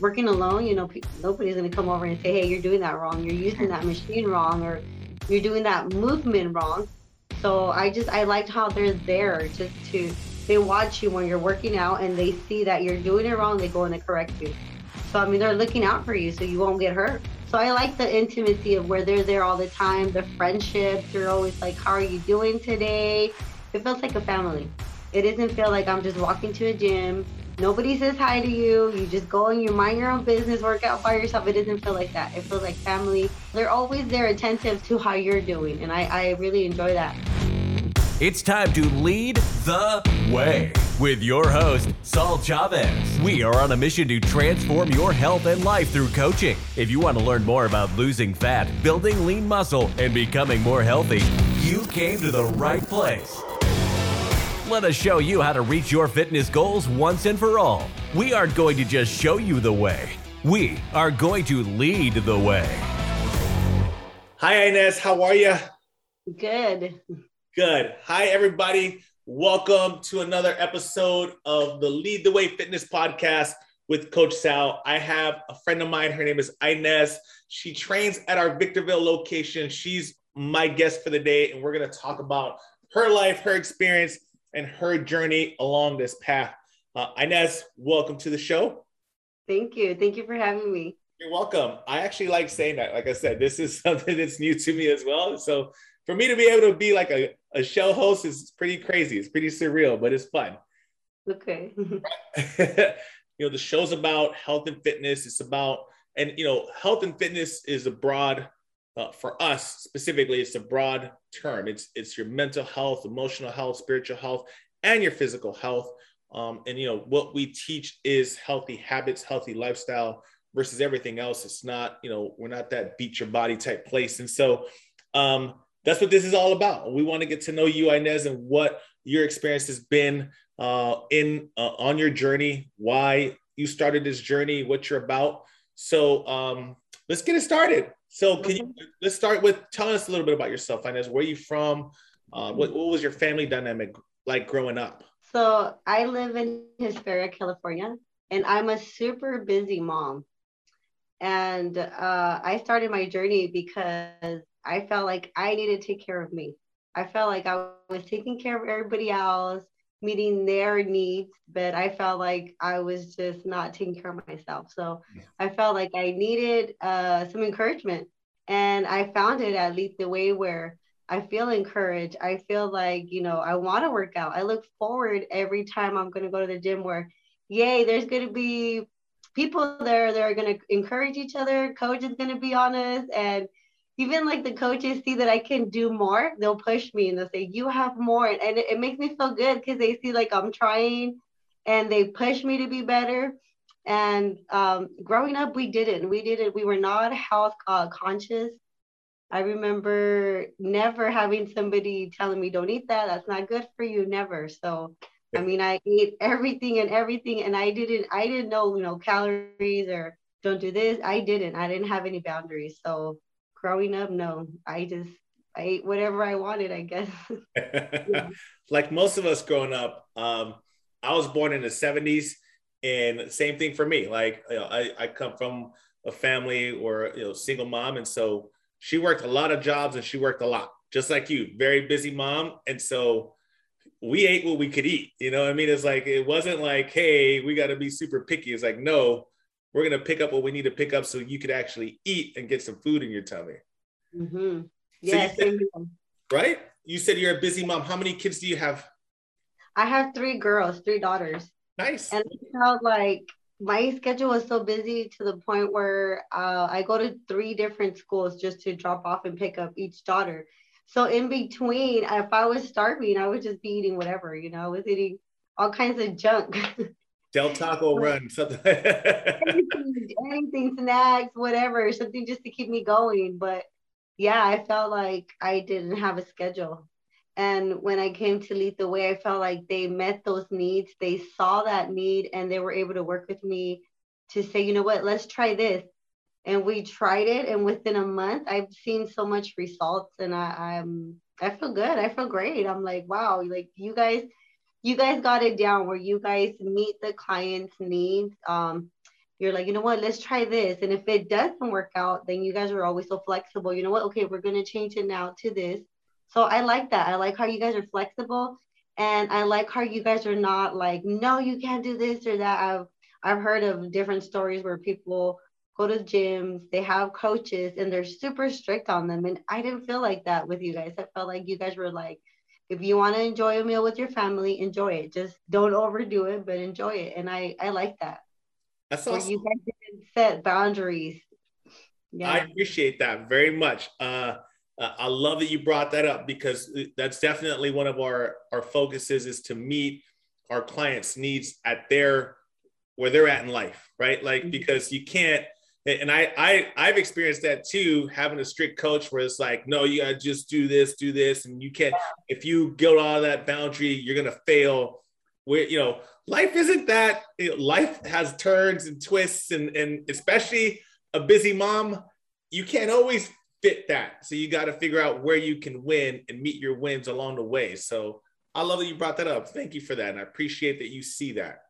working alone, you know, pe- nobody's gonna come over and say, "Hey, you're doing that wrong. You're using that machine wrong, or you're doing that movement wrong." So I just I liked how they're there just to they watch you when you're working out and they see that you're doing it wrong. They go in and correct you. So I mean, they're looking out for you so you won't get hurt. So I like the intimacy of where they're there all the time, the friendships. They're always like, "How are you doing today?" It feels like a family. It doesn't feel like I'm just walking to a gym. Nobody says hi to you. You just go and you mind your own business, work out by yourself. It doesn't feel like that. It feels like family. They're always there attentive to how you're doing. And I, I really enjoy that. It's time to lead the way with your host, Saul Chavez. We are on a mission to transform your health and life through coaching. If you want to learn more about losing fat, building lean muscle, and becoming more healthy, you came to the right place. Let us show you how to reach your fitness goals once and for all. We aren't going to just show you the way, we are going to lead the way. Hi, Inez. How are you? Good. Good. Hi, everybody. Welcome to another episode of the Lead the Way Fitness Podcast with Coach Sal. I have a friend of mine. Her name is Inez. She trains at our Victorville location. She's my guest for the day, and we're going to talk about her life, her experience, and her journey along this path. Uh, Inez, welcome to the show. Thank you. Thank you for having me. You're welcome. I actually like saying that. Like I said, this is something that's new to me as well. So for me to be able to be like a, a show host is pretty crazy. It's pretty surreal, but it's fun. Okay. you know, the show's about health and fitness. It's about, and you know, health and fitness is a broad, uh, for us specifically, it's a broad term. It's it's your mental health, emotional health, spiritual health, and your physical health. Um, and you know, what we teach is healthy habits, healthy lifestyle versus everything else. It's not, you know, we're not that beat your body type place. And so um, that's what this is all about. We want to get to know you, Inez, and what your experience has been uh, in uh, on your journey, why you started this journey, what you're about. So um, let's get it started. So can you let's start with telling us a little bit about yourself, Inez. Where are you from? Uh, what, what was your family dynamic like growing up? So I live in Hesperia, California, and I'm a super busy mom. And uh, I started my journey because I felt like I needed to take care of me. I felt like I was taking care of everybody else, meeting their needs, but I felt like I was just not taking care of myself. So I felt like I needed uh, some encouragement. And I found it at Lead the Way where I feel encouraged. I feel like, you know, I want to work out. I look forward every time I'm going to go to the gym where, yay, there's going to be people there that are going to encourage each other. Coach is going to be honest. And even like the coaches see that I can do more, they'll push me and they'll say, You have more. And it, it makes me feel good because they see like I'm trying and they push me to be better. And um, growing up, we didn't. We didn't. We were not health uh, conscious. I remember never having somebody telling me, Don't eat that. That's not good for you. Never. So, I mean, I ate everything and everything, and I didn't. I didn't know, you know, calories or don't do this. I didn't. I didn't have any boundaries. So growing up, no, I just I ate whatever I wanted, I guess. like most of us growing up, um, I was born in the 70s and same thing for me. Like you know, I, I come from a family or you know single mom. And so she worked a lot of jobs and she worked a lot, just like you, very busy mom. And so we ate what we could eat. You know what I mean? It's like it wasn't like, hey, we got to be super picky. It's like, no, we're gonna pick up what we need to pick up so you could actually eat and get some food in your tummy. Mm-hmm. Yeah. So you said, right? You said you're a busy mom. How many kids do you have? I have three girls, three daughters. Nice. And I felt like my schedule was so busy to the point where uh, I go to three different schools just to drop off and pick up each daughter. So in between, if I was starving, I would just be eating whatever, you know, I was eating all kinds of junk. Del Taco Run, something. anything, anything, snacks, whatever, something just to keep me going. But yeah, I felt like I didn't have a schedule. And when I came to Lead the Way, I felt like they met those needs. They saw that need and they were able to work with me to say, you know what, let's try this. And we tried it. And within a month, I've seen so much results and I, I'm I feel good. I feel great. I'm like, wow, like you guys, you guys got it down where you guys meet the client's needs. Um, you're like, you know what, let's try this. And if it doesn't work out, then you guys are always so flexible. You know what? Okay, we're gonna change it now to this. So I like that. I like how you guys are flexible. And I like how you guys are not like, no, you can't do this or that. I've I've heard of different stories where people go to gyms, they have coaches, and they're super strict on them. And I didn't feel like that with you guys. I felt like you guys were like, if you want to enjoy a meal with your family, enjoy it. Just don't overdo it, but enjoy it. And I I like that. That's awesome. you guys didn't set boundaries. Yeah. I appreciate that very much. Uh, uh, I love that you brought that up because that's definitely one of our our focuses is to meet our clients' needs at their where they're at in life, right? Like mm-hmm. because you can't and I, I I've experienced that too, having a strict coach where it's like, no, you gotta just do this, do this, and you can't. If you go out of that boundary, you're gonna fail. Where you know, life isn't that. You know, life has turns and twists, and and especially a busy mom, you can't always fit that. So you got to figure out where you can win and meet your wins along the way. So I love that you brought that up. Thank you for that, and I appreciate that you see that.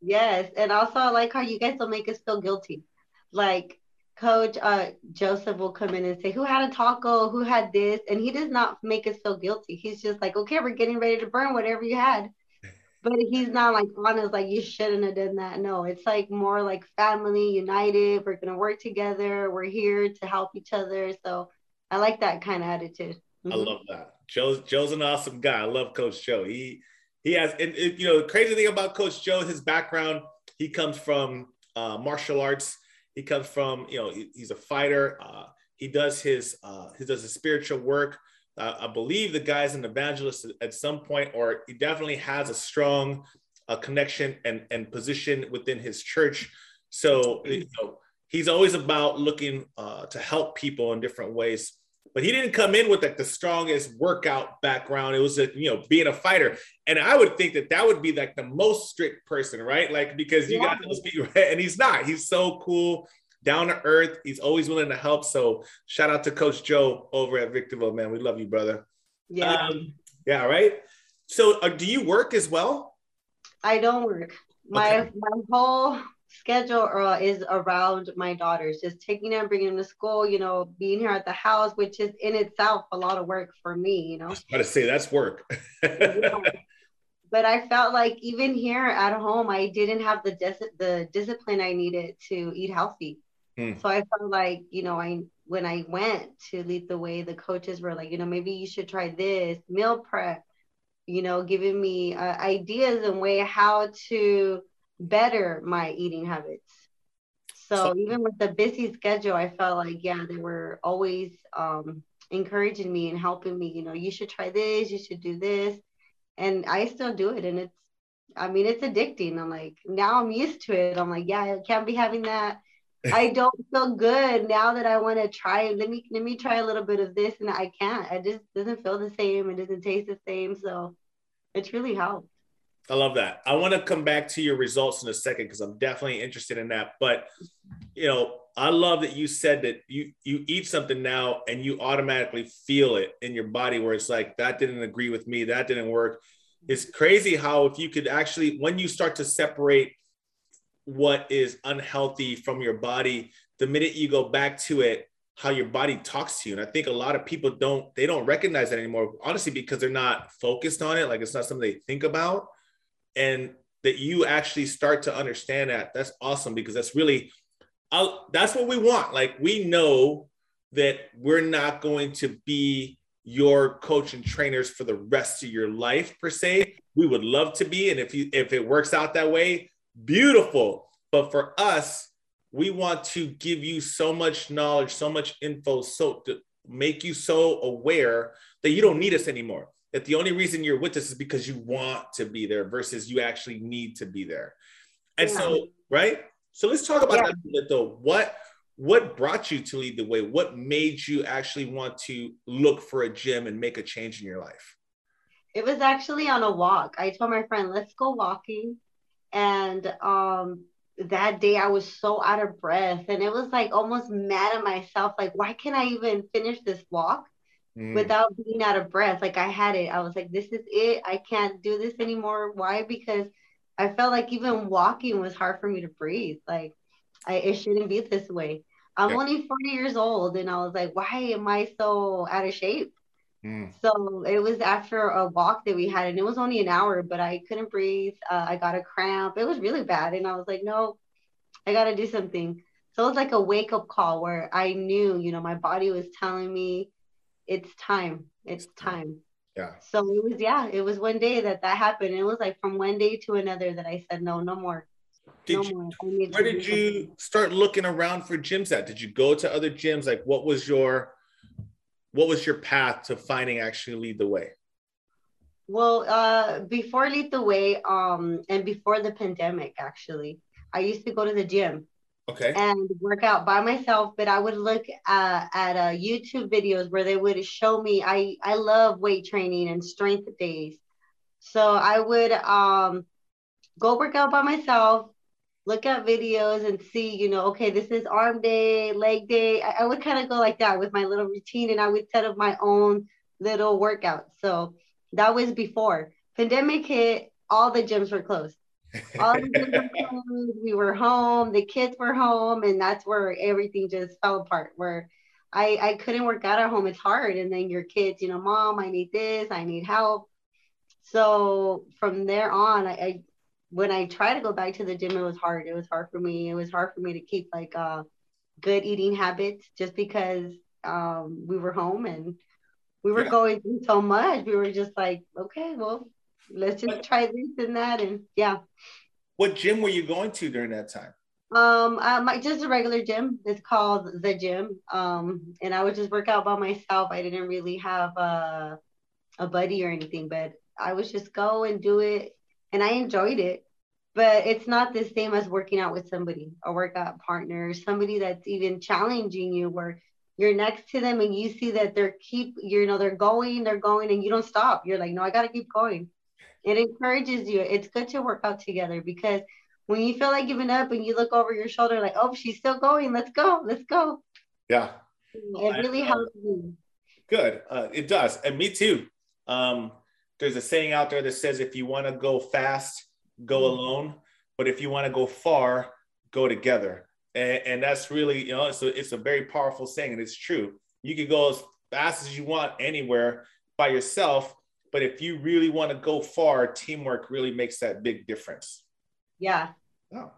Yes, and also I like how you guys don't make us feel guilty like coach uh joseph will come in and say who had a taco? Who had this? And he does not make us feel guilty. He's just like okay we're getting ready to burn whatever you had. But he's not like honest like you shouldn't have done that. No it's like more like family united. We're gonna work together. We're here to help each other. So i like that kind of attitude. Mm-hmm. i love that. Joe's joe's an awesome guy. I love coach joe. He he has and, and you know the crazy thing about coach joe his background he comes from uh, martial arts he comes from, you know, he, he's a fighter. Uh, he does his uh, he does his spiritual work. Uh, I believe the guy's an evangelist at some point, or he definitely has a strong uh, connection and, and position within his church. So you know, he's always about looking uh, to help people in different ways but he didn't come in with like the strongest workout background. It was a, you know being a fighter, and I would think that that would be like the most strict person, right? Like because you yeah. got those people, and he's not. He's so cool, down to earth. He's always willing to help. So shout out to Coach Joe over at Victorville, man. We love you, brother. Yeah, um, yeah, right. So uh, do you work as well? I don't work. My okay. my whole schedule uh, is around my daughters, just taking them, bringing them to school, you know, being here at the house, which is in itself a lot of work for me, you know. I was to say that's work. But I felt like even here at home, I didn't have the dis- the discipline I needed to eat healthy. Hmm. So I felt like, you know, I when I went to lead the way, the coaches were like, you know, maybe you should try this meal prep, you know, giving me uh, ideas and way how to better my eating habits. So, so even with the busy schedule, I felt like, yeah, they were always um, encouraging me and helping me, you know, you should try this, you should do this. And I still do it. And it's, I mean, it's addicting. I'm like, now I'm used to it. I'm like, yeah, I can't be having that. I don't feel good now that I want to try. Let me let me try a little bit of this, and I can't. It just doesn't feel the same. It doesn't taste the same. So it's really helped. I love that. I want to come back to your results in a second because I'm definitely interested in that. But you know, I love that you said that you you eat something now and you automatically feel it in your body where it's like that didn't agree with me, that didn't work. It's crazy how if you could actually when you start to separate what is unhealthy from your body, the minute you go back to it, how your body talks to you. And I think a lot of people don't they don't recognize that anymore, honestly, because they're not focused on it. Like it's not something they think about and that you actually start to understand that that's awesome because that's really I'll, that's what we want. Like we know that we're not going to be your coach and trainers for the rest of your life per se. We would love to be and if you if it works out that way beautiful. But for us we want to give you so much knowledge so much info so to make you so aware that you don't need us anymore that the only reason you're with us is because you want to be there versus you actually need to be there. And yeah. so, right? So let's talk about yeah. that a bit though. What what brought you to lead the way? What made you actually want to look for a gym and make a change in your life? It was actually on a walk. I told my friend, let's go walking. And um that day I was so out of breath and it was like almost mad at myself like why can't I even finish this walk? Mm. without being out of breath. Like I had it. I was like, this is it. I can't do this anymore. Why? Because I felt like even walking was hard for me to breathe. Like I, it shouldn't be this way. I'm Yeah. only 40 years old, and I was like, why am I so out of shape? Mm. So it was after a walk that we had, and it was only an hour, but I couldn't breathe. Uh, I got a cramp. It was really bad, and I was like, no, I got to do something. So it was like a wake up call where I knew, you know, my body was telling me, it's time. It's time. Yeah. So it was, yeah, it was one day that that happened. It was like from one day to another that I said, no, no more. Did no you, more. Where did you start looking around for gyms at? Did you go to other gyms? Like what was your what was your path to finding actually lead the way? Well, uh, before Lead the Way, um, and before the pandemic, actually, I used to go to the gym Okay. and work out by myself. But I would look uh, at uh, YouTube videos where they would show me. I I love weight training and strength days, so I would um go work out by myself. Look at videos and see, you know, okay, this is arm day, leg day. I, I would kind of go like that with my little routine, and I would set up my own little workout. So that was before pandemic hit. All the gyms were closed. All were. We were home. The kids were home, and that's where everything just fell apart. Where I I couldn't work out at home. It's hard, and then your kids, you know, mom, I need this. I need help. So from there on, I, I when I tried to go back to the gym, it was hard. It was hard for me. It was hard for me to keep like uh good eating habits just because um we were home and we were Yeah. going through so much. We were just like, okay, well, let's just try this and that and yeah. what gym were you going to during that time? Um, uh, my just a regular gym. It's called the gym. Um, and I would just work out by myself. I didn't really have a a buddy or anything, but I would just go and do it, and I enjoyed it. But it's not the same as working out with somebody, a workout partner, somebody that's even challenging you, where you're next to them and you see that they're keep, you know, they're going, they're going, and you don't stop. You're like, no, I gotta keep going. It encourages you. It's good to work out together because when you feel like giving up and you look over your shoulder like oh she's still going let's go let's go Yeah. it really I- helps me Good. Uh, it does. And me too. Um, there's a saying out there that says if you want to go fast, go Mhm. alone. But if you want to go far, go together. And, and that's really, you know, it's a, it's a very powerful saying and it's true. You can go as fast as you want anywhere by yourself. But if you really want to go far, teamwork really makes that big difference. yeah Oh,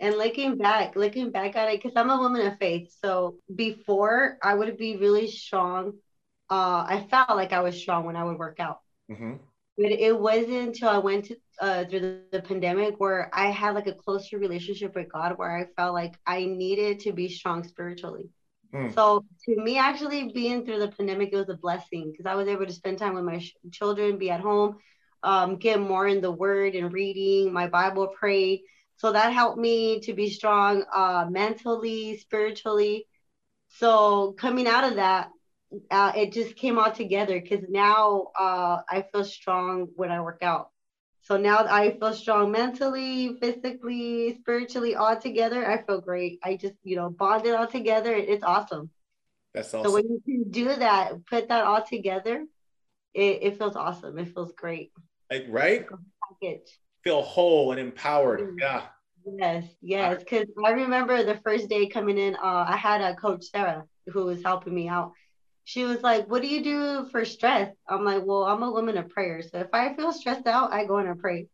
and looking back looking back at it because i'm a woman of faith so before i would be really strong uh i felt like i was strong when i would work out mhm. but it wasn't until i went to, uh, through the, the pandemic where i had like a closer relationship with god where i felt like i needed to be strong spiritually Hmm. So to me, actually being through the pandemic, it was a blessing because I was able to spend time with my sh- children, be at home, um, get more in the Word and reading my Bible, pray. So that helped me to be strong uh, mentally, spiritually. So coming out of that, uh, it just came all together because now uh, I feel strong when I work out. So now I feel strong mentally, physically, spiritually, all together. I feel great. I just, you know, bonded all together. It's awesome. That's awesome. So when you can do that, put that all together, it, it feels awesome. It feels great. Like, right? Package. Feel whole and empowered. Mm. Yeah. Yes, yes. Because I remember the first day coming in, uh, I had a coach, Sarah, who was helping me out. She was like, What do you do for stress? I'm like, Well, I'm a woman of prayer. So if I feel stressed out, I go in and pray.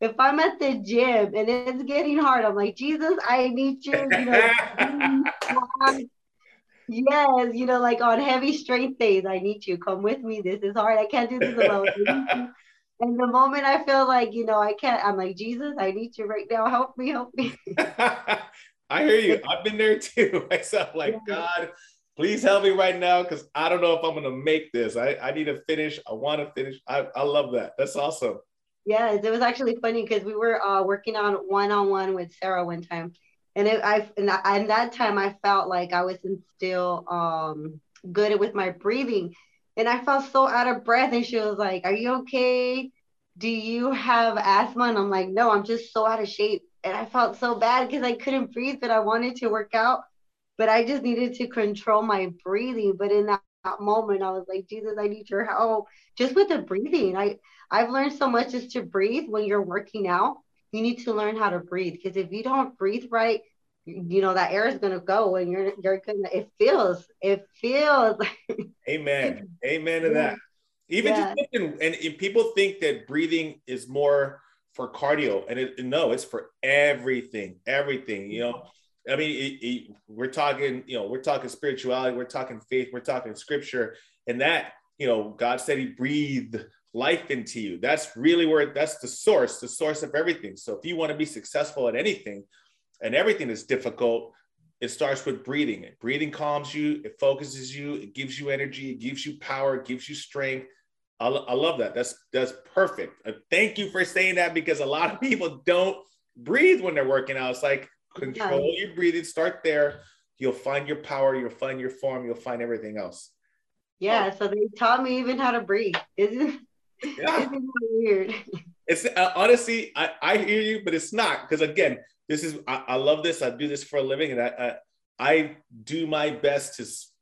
If I'm at the gym and it's getting hard, I'm like, Jesus, I need you. You know, yes, you know, like on heavy strength days, I need you. Come with me. This is hard. I can't do this alone. I. And the moment I feel like, you know, I can't, I'm like, Jesus, I need you right now. Help me, help me. I hear you. I've been there too. Myself, like Yeah. God, please help me right now because I don't know if I'm gonna make this. I, I need to finish. I want to finish. I, I love that. That's awesome. Yes, it was actually funny because we were uh, working on one on one with Sarah one time, and it, I and, I, and that time I felt like I wasn't still um, good with my breathing, and I felt so out of breath. And she was like, "Are you okay? Do you have asthma?" And I'm like, "No, I'm just so out of shape." And I felt so bad because I couldn't breathe, but I wanted to work out, but I just needed to control my breathing. But in that, that moment, I was like, "Jesus, I need your help." Just with the breathing, I I've learned so much is to breathe when you're working out. You need to learn how to breathe because if you don't breathe right, you know that air is gonna go and you're you're gonna it feels it feels amen amen to that even yeah. just thinking, and, and people think that breathing is more for cardio and it, no it's for everything everything you know i mean it, it, we're talking you know we're talking spirituality we're talking faith we're talking scripture and that you know god said he breathed life into you. That's really where that's the source the source of everything. So if you want to be successful at anything and everything is difficult it starts with breathing breathing calms you it focuses you it gives you energy it gives you power it gives you strength. I, I love that. That's that's perfect. Uh, thank you for saying that because a lot of people don't breathe when they're working out. It's like control yeah. your breathing start there you'll find your power you'll find your form you'll find everything else yeah so they taught me even how to breathe isn't, yeah. isn't weird it's uh, honestly I, I hear you but it's not because again this is I, I, love this. I do this for a living, and I, I, I do my best to s-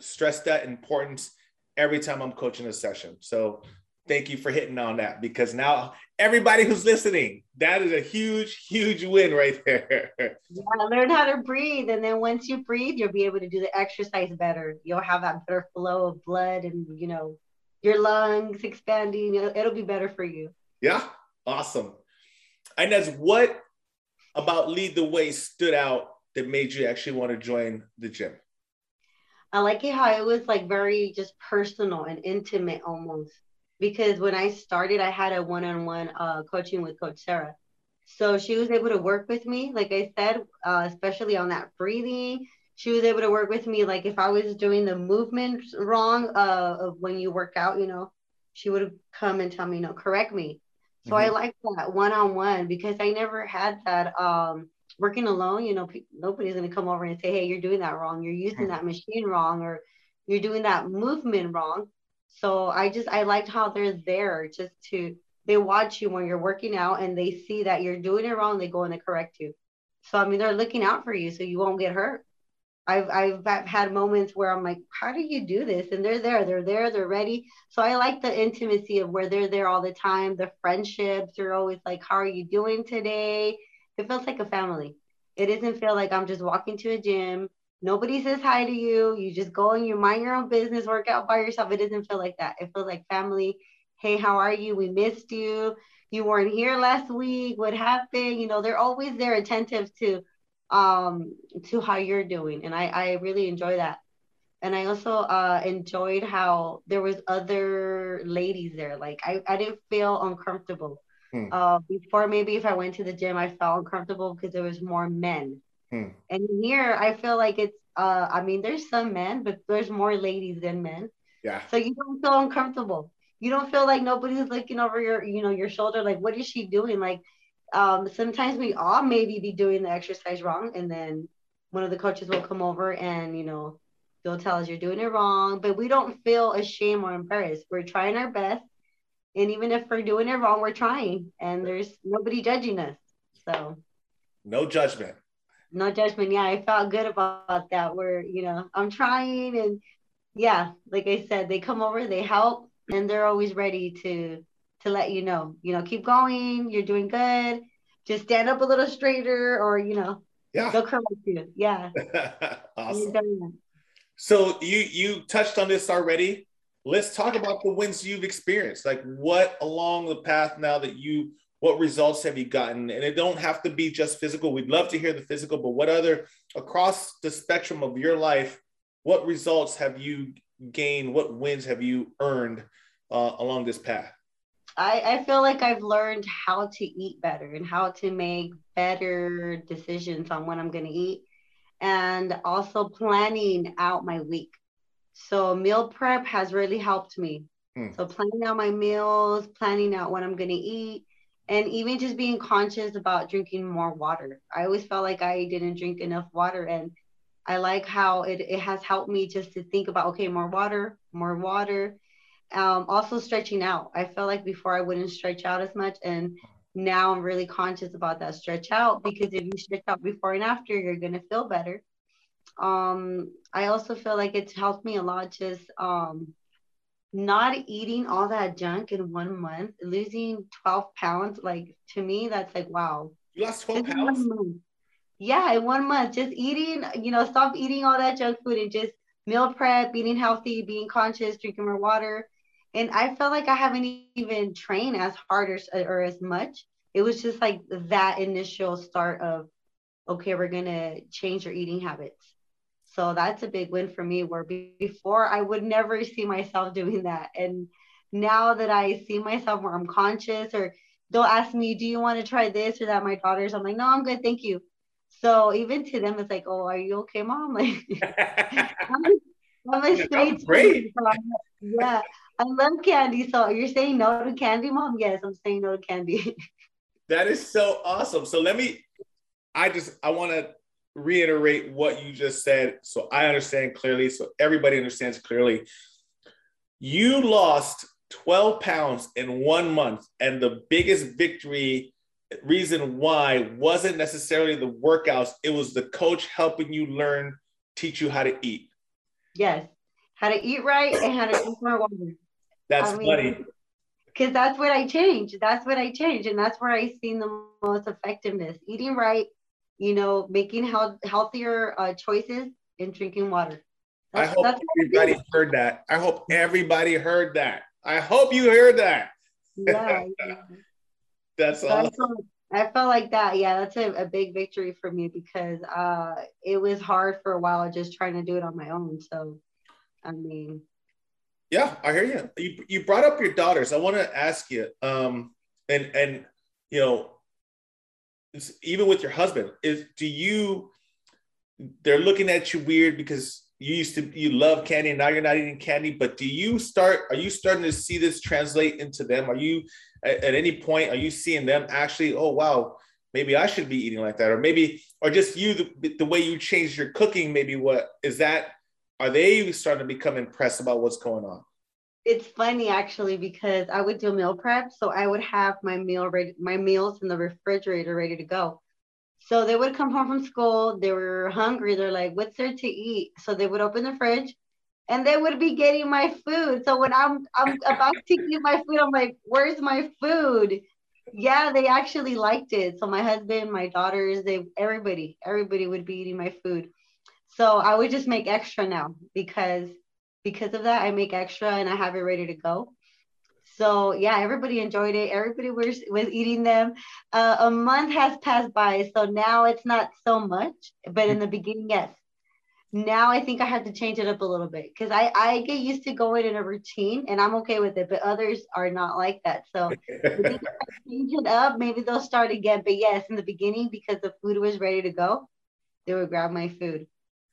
stress that importance every time I'm coaching a session. So thank you for hitting on that because now everybody who's listening, that is a huge, huge win right there. Yeah, learn how to breathe. And then once you breathe, you'll be able to do the exercise better. You'll have that better flow of blood and, you know, your lungs expanding. It'll be better for you. Yeah, awesome. And that's what about Lead the Way stood out that made you actually want to join the gym? I like it how it was like very just personal and intimate almost. Because when I started, I had a one on one coaching with Coach Sarah. So she was able to work with me, like I said, uh, especially on that breathing. She was able to work with me, like if I was doing the movement wrong uh, of when you work out, you know, she would come and tell me, know, correct me. So mm-hmm. I like that one on one because I never had that um, working alone. You know, pe- nobody's going to come over and say, hey, you're doing that wrong. You're using that machine wrong or you're doing that movement wrong. So I just, I liked how they're there just to, they watch you when you're working out and they see that you're doing it wrong. They go and they correct you. So, I mean, they're looking out for you so you won't get hurt. I've, I've had moments where I'm like, how do you do this? And they're there, they're there, they're ready. So I like the intimacy of where they're there all the time. The friendships, they're always like, how are you doing today? It feels like a family. It doesn't feel like I'm just walking to a gym. Nobody says hi to you. You just go and you mind your own business, work out by yourself. It doesn't feel like that. It feels like family. Hey, how are you? We missed you. You weren't here last week. What happened? You know, they're always there attentive to um, to how you're doing. And I, I really enjoy that. And I also uh, enjoyed how there was other ladies there. Like I, I didn't feel uncomfortable. Hmm. Uh, before maybe if I went to the gym, I felt uncomfortable because there was more men. Hmm. And here I feel like it's uh, I mean, there's some men, but there's more ladies than men. Yeah. So you don't feel uncomfortable. You don't feel like nobody's looking over your, you know, your shoulder. Like, what is she doing? Like, um, sometimes we all maybe be doing the exercise wrong, and then one of the coaches will come over and you know they'll tell us you're doing it wrong, but we don't feel ashamed or embarrassed. We're trying our best, and even if we're doing it wrong, we're trying, and there's nobody judging us. So, no judgment. No judgment. Yeah, I felt good about that. Where you know I'm trying, and yeah, like I said, they come over, they help, and they're always ready to to let you know, you know, keep going, you're doing good. Just stand up a little straighter or, you know, yeah. they'll correct you. Yeah. awesome. So you you touched on this already. Let's talk about the wins you've experienced. Like what along the path now that you what results have you gotten? And it don't have to be just physical. We'd love to hear the physical, but what other across the spectrum of your life, what results have you gained? What wins have you earned uh, along this path? I, I feel like I've learned how to eat better and how to make better decisions on what I'm going to eat and also planning out my week. So meal prep has really helped me. Hmm. So planning out my meals, planning out what I'm going to eat, and even just being conscious about drinking more water. I always felt like I didn't drink enough water and I like how it, it has helped me just to think about okay, more water, more water um, also stretching out. I felt like before I wouldn't stretch out as much, and now I'm really conscious about that stretch out because if you stretch out before and after, you're gonna feel better. Um, I also feel like it's helped me a lot just um, not eating all that junk in one month, losing 12 pounds. Like to me, that's like wow. You lost 12 pounds. Yeah, in one month, just eating, you know, stop eating all that junk food and just meal prep, eating healthy, being conscious, drinking more water. And I felt like I haven't even trained as hard or, or as much. It was just like that initial start of, okay, we're going to change your eating habits. So that's a big win for me. Where before I would never see myself doing that. And now that I see myself where I'm conscious or they'll ask me, do you want to try this or that? My daughters, I'm like, no, I'm good. Thank you. So even to them, it's like, oh, are you okay, mom? Like, I'm, I'm a sweet. Great. So yeah, I love candy. So you're saying no to candy, mom? Yes, I'm saying no to candy. that is so awesome. So let me, I just, I want to reiterate what you just said so I understand clearly, so everybody understands clearly. You lost 12 pounds in one month, and the biggest victory reason why wasn't necessarily the workouts, it was the coach helping you learn, teach you how to eat. Yes, how to eat right and how to drink more water. That's I mean, funny. Because that's what I changed. That's what I changed. And that's where I seen the most effectiveness. Eating right, you know, making health, healthier uh, choices and drinking water. That's, I hope everybody heard that. I hope everybody heard that. I hope you heard that. Yeah. that's so awesome. I felt like that. Yeah, that's a, a big victory for me because uh, it was hard for a while just trying to do it on my own. So, I mean, yeah, I hear you. You, you brought up your daughters. I want to ask you, um, and and you know, even with your husband, is do you? They're looking at you weird because you used to you love candy and now you're not eating candy. But do you start? Are you starting to see this translate into them? Are you at, at any point? Are you seeing them actually? Oh wow, maybe I should be eating like that, or maybe, or just you the, the way you changed your cooking. Maybe what is that? Are they starting to become impressed about what's going on? It's funny actually because I would do meal prep, so I would have my meal ready, my meals in the refrigerator ready to go. So they would come home from school, they were hungry, they're like, "What's there to eat?" So they would open the fridge, and they would be getting my food. So when I'm I'm about to eat my food, I'm like, "Where's my food?" Yeah, they actually liked it. So my husband, my daughters, they everybody, everybody would be eating my food. So I would just make extra now because because of that, I make extra and I have it ready to go. So yeah, everybody enjoyed it. Everybody was was eating them. Uh, a month has passed by, so now it's not so much. But in the beginning, yes. Now I think I have to change it up a little bit because I I get used to going in a routine and I'm okay with it, but others are not like that. So change it up. Maybe they'll start again. But yes, in the beginning, because the food was ready to go, they would grab my food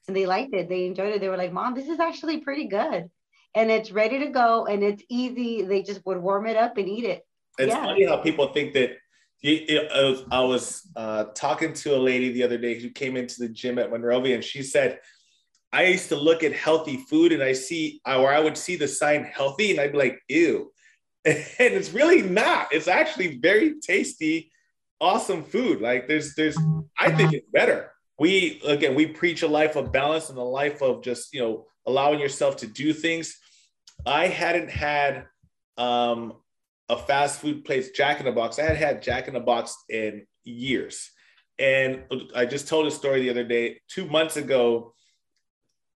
and they liked it. They enjoyed it. They were like, "Mom, this is actually pretty good." And it's ready to go and it's easy. They just would warm it up and eat it. It's yeah. funny how people think that I was, uh, talking to a lady the other day who came into the gym at Monrovia and she said, I used to look at healthy food and I see, or I would see the sign healthy and I'd be like, ew. And it's really not. It's actually very tasty, awesome food. Like there's, there's, I think it's better we again we preach a life of balance and a life of just you know allowing yourself to do things. I hadn't had um, a fast food place jack in the box. I had had jack in the box in years. And i just told a story the other day two months ago.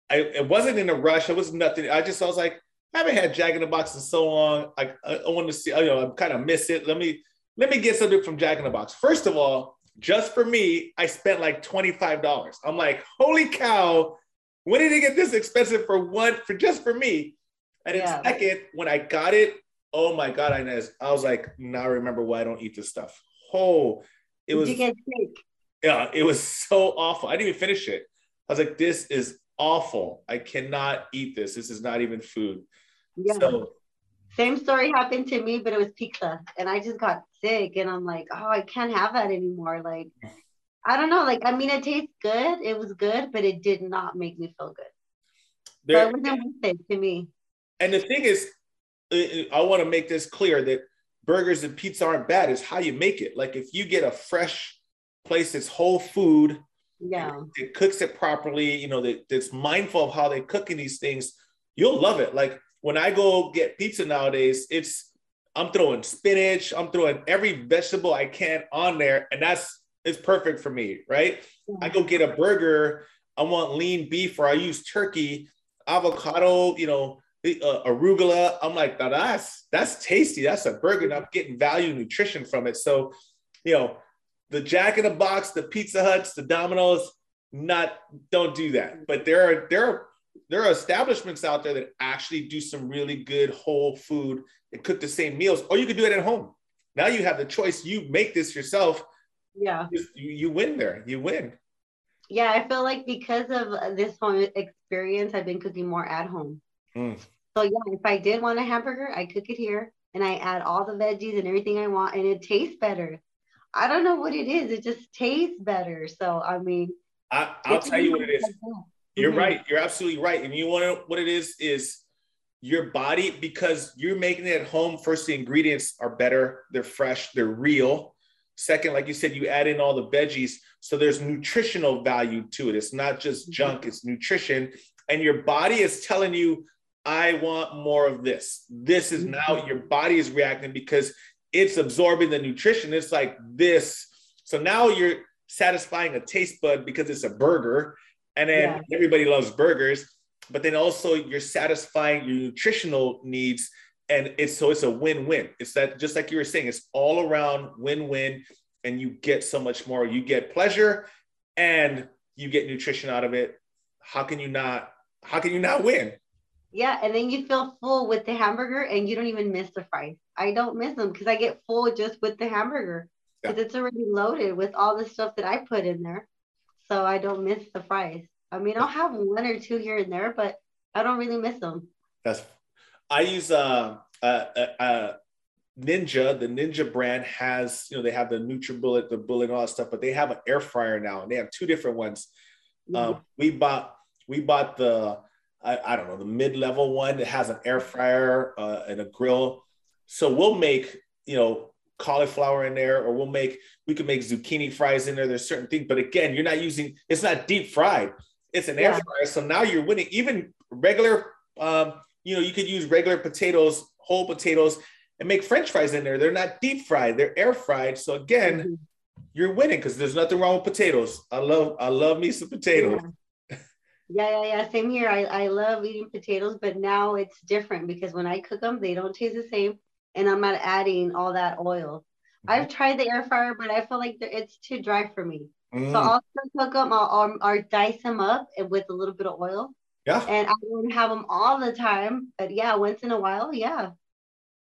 I it wasn't in a rush. It was nothing. I just i was like i haven't had jack in the box in so long. I, I want to see you know i kind of miss it. Let me let me get something from jack in the box. First of all just for me, I spent like $25. I'm like, holy cow, when did it get this expensive for one, for just for me? And yeah. then second, when I got it, oh my God, Inez, I was like, now I remember why I don't eat this stuff. Oh, it was, yeah, it was so awful. I didn't even finish it. I was like, this is awful. I cannot eat this. This is not even food. Yeah. So same story happened to me, but it was pizza, and I just got sick, and I'm like, oh, I can't have that anymore. Like, I don't know. Like, I mean, it tastes good. It was good, but it did not make me feel good. There, so it wasn't worth it to me. And the thing is, uh, uh, I want to make this clear that burgers and pizza aren't bad. It's how you make it. Like, if you get a fresh place that's whole food, yeah, it cooks it properly. You know, that that's mindful of how they're cooking these things. You'll love it. Like when I go get pizza nowadays, it's I'm throwing spinach, I'm throwing every vegetable I can on there, and that's it's perfect for me, right? I go get a burger. I want lean beef, or I use turkey, avocado, you know, uh, arugula. I'm like, that's that's tasty. That's a burger. And I'm getting value nutrition from it. So, you know, the Jack in the Box, the Pizza Huts, the Domino's, not don't do that. But there are there are there are establishments out there that actually do some really good whole food and cook the same meals, or you can do it at home. Now you have the choice. You make this yourself. Yeah. You, you win there. You win. Yeah, I feel like because of this home experience, I've been cooking more at home. Mm. So yeah, if I did want a hamburger, I cook it here and I add all the veggies and everything I want, and it tastes better. I don't know what it is. It just tastes better. So I mean, I, will tell you what it is. You're mm-hmm. right. You're absolutely right. And you want to what it is is your body because you're making it at home. First, the ingredients are better. They're fresh. They're real. Second, like you said, you add in all the veggies, so there's nutritional value to it. It's not just mm-hmm. junk. It's nutrition, and your body is telling you, "I want more of this." This is now mm-hmm. your body is reacting because it's absorbing the nutrition. It's like this. So now you're satisfying a taste bud because it's a burger and then yeah. everybody loves burgers but then also you're satisfying your nutritional needs and it's so it's a win-win it's that just like you were saying it's all around win-win and you get so much more you get pleasure and you get nutrition out of it how can you not how can you not win yeah and then you feel full with the hamburger and you don't even miss the fries i don't miss them because i get full just with the hamburger because yeah. it's already loaded with all the stuff that I put in there. So I don't miss the fries. I mean, I'll have one or two here and there, but I don't really miss them. That's I use uh, uh, uh, uh Ninja. The Ninja brand has you know they have the NutriBullet, the bullet, all that stuff, but they have an air fryer now, and they have two different ones. Mm-hmm. Um, we bought we bought the I, I don't know the mid level one that has an air fryer uh, and a grill. So we'll make you know cauliflower in there, or we'll make we can make zucchini fries in there. There's certain things, but again, you're not using it's not deep fried. It's an air fryer, so now you're winning. Even regular, um, you know, you could use regular potatoes, whole potatoes, and make French fries in there. They're not deep fried; they're air fried. So again, mm-hmm. you're winning because there's nothing wrong with potatoes. I love I love me some potatoes. Yeah. Yeah, yeah, yeah. Same here. I, I love eating potatoes, but now it's different because when I cook them, they don't taste the same and I'm not adding all that oil. Mm-hmm. I've tried the air fryer, but I feel like it's too dry for me. Mm. So I'll cook them, I'll, I'll, I'll, dice them up with a little bit of oil. Yeah. And I won't have them all the time, but yeah, once in a while, yeah.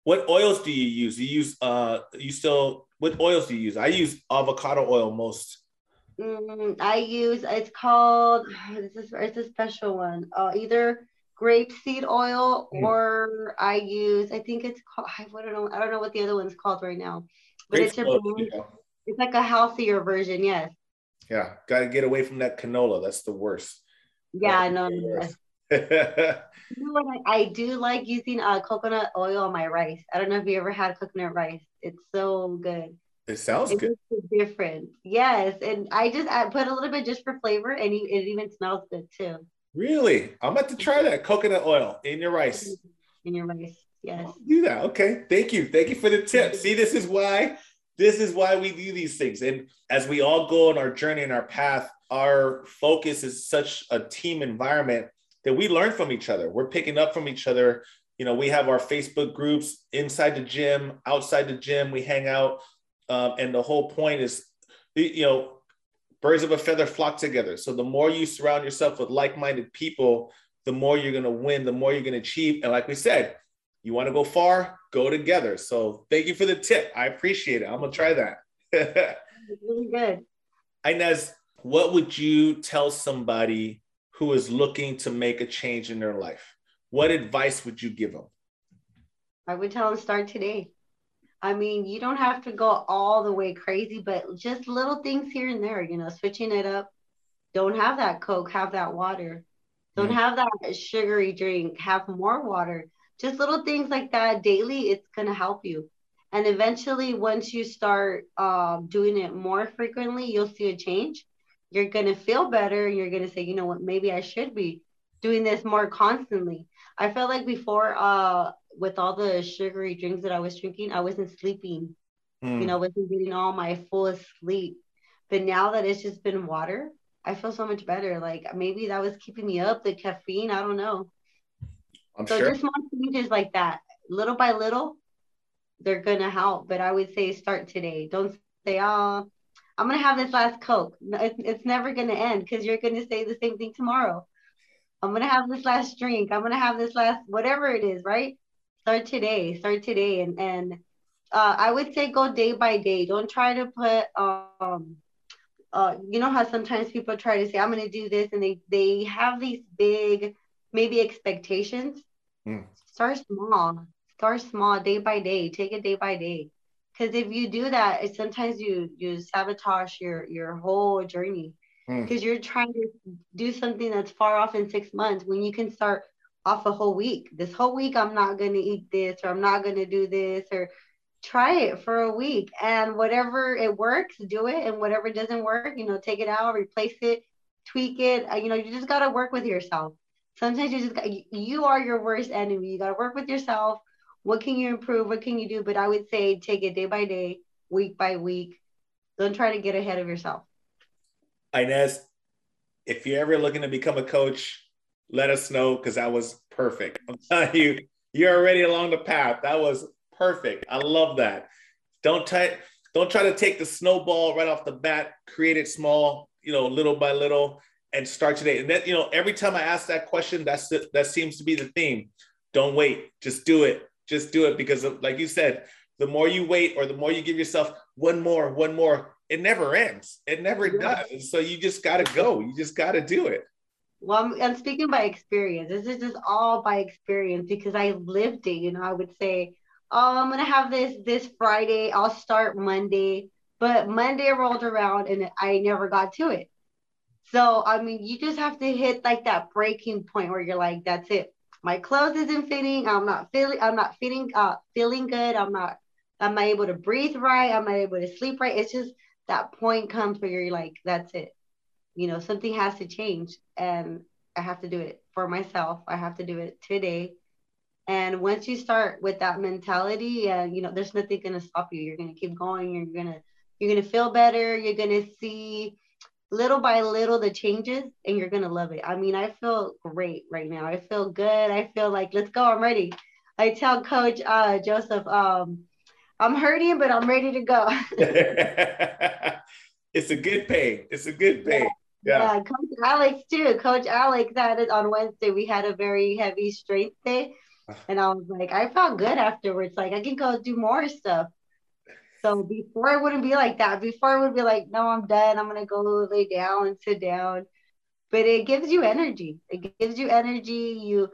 What oils do you use? You use uh, you still what oils do you use? I use avocado oil most. Mm, I use it's called this is it's a special one. Uh, either grapeseed oil mm. or I use I think it's called I don't know I don't know what the other one's called right now. But it's, a, it's like a healthier version, yes. Yeah, gotta get away from that canola. That's the worst. Yeah, I know. you know I, I, do like using uh, coconut oil on my rice. I don't know if you ever had coconut rice. It's so good. It sounds it's good. Different, yes. And I just I put a little bit just for flavor, and it even smells good too. Really? I'm about to try that coconut oil in your rice. In your rice, yes. I'll do that. Okay. Thank you. Thank you for the tip. See, this is why this is why we do these things. And as we all go on our journey and our path, our focus is such a team environment that we learn from each other. We're picking up from each other. You know, we have our Facebook groups inside the gym, outside the gym. We hang out, um, and the whole point is, you know, birds of a feather flock together. So the more you surround yourself with like-minded people, the more you're going to win, the more you're going to achieve. And like we said, you want to go far, go together. So thank you for the tip. I appreciate it. I'm going to try that. really good. Inez, what would you tell somebody who is looking to make a change in their life? What advice would you give them? I would tell them start today. I mean, you don't have to go all the way crazy, but just little things here and there, you know, switching it up. Don't have that Coke, have that water. Don't mm. have that sugary drink, have more water. Just little things like that daily, it's going to help you. And eventually, once you start uh, doing it more frequently, you'll see a change. You're going to feel better. You're going to say, you know what, maybe I should be doing this more constantly. I felt like before, uh, with all the sugary drinks that I was drinking, I wasn't sleeping. Mm. You know, wasn't getting all my full sleep. But now that it's just been water, I feel so much better. Like maybe that was keeping me up, the caffeine. I don't know. I'm so sure. just small changes like that, little by little, they're gonna help. But I would say start today. Don't say, "Oh, I'm gonna have this last Coke." It's, it's never gonna end because you're gonna say the same thing tomorrow. I'm gonna have this last drink. I'm gonna have this last whatever it is, right? Start today. Start today, and and uh, I would say go day by day. Don't try to put um uh you know how sometimes people try to say I'm gonna do this, and they they have these big maybe expectations. Mm. Start small. Start small, day by day. Take it day by day. Because if you do that, it, sometimes you you sabotage your your whole journey because mm. you're trying to do something that's far off in six months when you can start off a whole week. This whole week, I'm not going to eat this or I'm not going to do this or try it for a week. And whatever it works, do it. And whatever doesn't work, you know, take it out, replace it, tweak it. Uh, you know, you just got to work with yourself. Sometimes you just got, you are your worst enemy. You got to work with yourself. What can you improve? What can you do? But I would say take it day by day, week by week. Don't try to get ahead of yourself. Inez, if you're ever looking to become a coach, let us know because that was perfect. I'm telling you, you're already along the path. That was perfect. I love that. Don't try, don't try to take the snowball right off the bat. Create it small, you know, little by little, and start today. And then, you know, every time I ask that question, that's the, that seems to be the theme. Don't wait. Just do it. Just do it because, like you said, the more you wait or the more you give yourself one more, one more, it never ends. It never yeah. does. So you just got to go. You just got to do it. Well, I'm, speaking by experience. This is just all by experience because I lived it. You know, I would say, "Oh, I'm gonna have this this Friday. I'll start Monday." But Monday rolled around and I never got to it. So I mean, you just have to hit like that breaking point where you're like, "That's it. My clothes isn't fitting. I'm not feeling. I'm not feeling. Uh, feeling good. I'm not. I'm not able to breathe right. I'm not able to sleep right. It's just that point comes where you're like, that's it. You know, something has to change and I have to do it for myself. I have to do it today. And once you start with that mentality, and uh, you know, there's nothing gonna stop you. You're gonna keep going. You're gonna you're gonna feel better. You're gonna see little by little the changes, and you're gonna love it. I mean, I feel great right now. I feel good. I feel like let's go. I'm ready. I tell Coach uh, Joseph, um, I'm hurting, but I'm ready to go. it's a good pain. It's a good pain. Yeah. Yeah. Coach Alex too. Coach Alex had it on Wednesday. We had a very heavy strength day. And I was like, I felt good afterwards. Like I can go do more stuff. So before it wouldn't be like that. Before it would be like, no, I'm done. I'm gonna go lay down and sit down. But it gives you energy. It gives you energy. You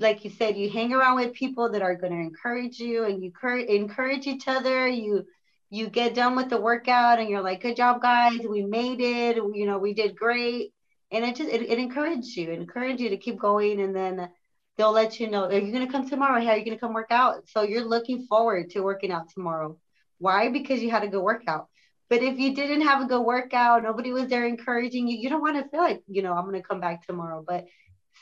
like you said, you hang around with people that are going to encourage you and you cur- encourage each other. You you get done with the workout and you're like, good job, guys. We made it. You know, we did great. And it just, it, it encourages you, it encourages you to keep going. And then they'll let you know, are you going to come tomorrow? Hey, are you going to come work out? So you're looking forward to working out tomorrow. Why? Because you had a good workout. But if you didn't have a good workout, nobody was there encouraging you, you don't want to feel like, you know, I'm going to come back tomorrow. But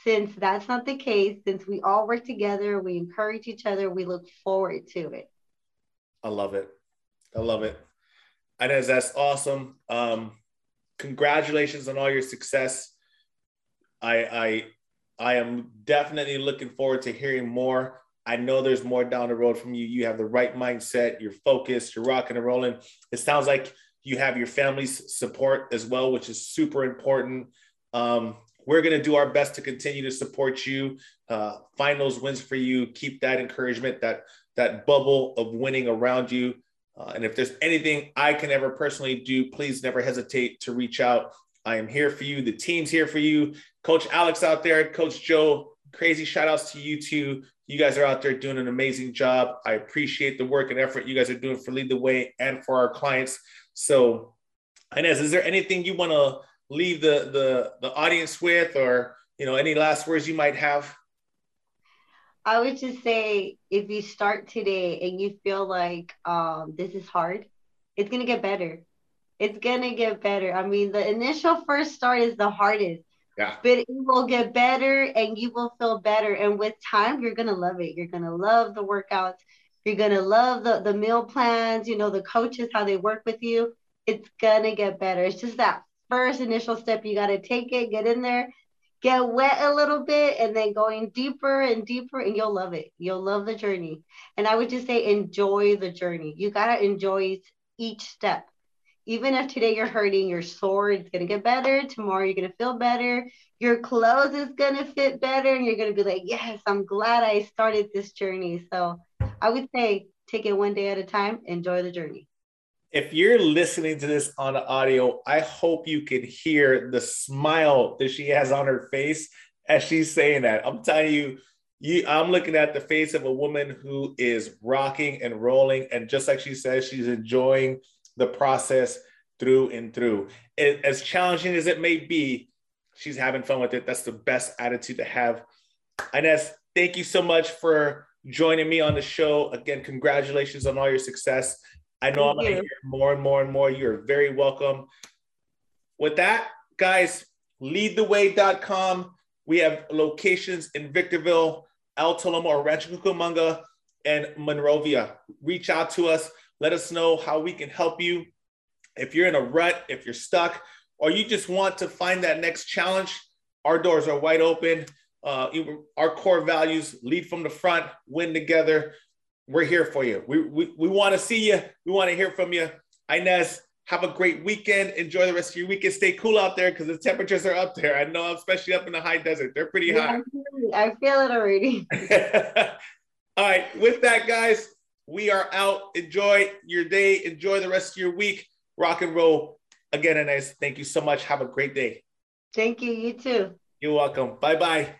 since that's not the case, since we all work together, we encourage each other, we look forward to it. I love it. I love it. Inez, that's awesome. Um, congratulations on all your success. I, I, I am definitely looking forward to hearing more. I know there's more down the road from you. You have the right mindset. You're focused. You're rocking and rolling. It sounds like you have your family's support as well, which is super important. Um, we're going to do our best to continue to support you, uh, find those wins for you, keep that encouragement, that that bubble of winning around you. Uh, and if there's anything I can ever personally do, please never hesitate to reach out. I am here for you. The team's here for you. Coach Alex out there, Coach Joe, crazy shout outs to you two. You guys are out there doing an amazing job. I appreciate the work and effort you guys are doing for Lead the Way and for our clients. So, Inez, is there anything you want to leave the the the audience with, or you know, any last words you might have? I would just say if you start today and you feel like um, this is hard, it's gonna get better. It's gonna get better. I mean, the initial first start is the hardest. Yeah. But it will get better and you will feel better. And with time, you're gonna love it. You're gonna love the workouts. You're gonna love the, the meal plans, you know, the coaches, how they work with you it's gonna get better. It's just that first initial step. You gotta take it, get in there, get wet a little bit, and then going deeper and deeper, and you'll love it. You'll love the journey. And I would just say enjoy the journey. You gotta enjoy each step. Even if today you're hurting, you're sore, it's gonna get better. Tomorrow you're gonna feel better. Your clothes is gonna fit better, and you're gonna be like, yes, I'm glad I started this journey. So I would say take it one day at a time, enjoy the journey. If you're listening to this on audio, I hope you can hear the smile that she has on her face as she's saying that. I'm telling you, you I'm looking at the face of a woman who is rocking and rolling. And just like she says, she's enjoying the process through and through. It, as challenging as it may be, she's having fun with it. That's the best attitude to have. Inez, thank you so much for joining me on the show. Again, congratulations on all your success. I know Thank I'm going to hear more and more and more. You're very welcome. With that, guys, leadtheway.com. We have locations in Victorville, Alta Loma, Rancho Cucamonga, and Monrovia. Reach out to us. Let us know how we can help you. If you're in a rut, if you're stuck, or you just want to find that next challenge, our doors are wide open uh, our core values lead from the front, win together. We're here for you. We, we, we want to see you. We want to hear from you. Inez, have a great weekend. Enjoy the rest of your weekend. Stay cool out there because the temperatures are up there. I know, especially up in the high desert. They're pretty yeah, hot. I feel it already. All right. With that, guys, we are out. Enjoy your day. Enjoy the rest of your week. Rock and roll. Again, Inez, thank you so much. Have a great day. Thank you. You too. You're welcome. Bye bye.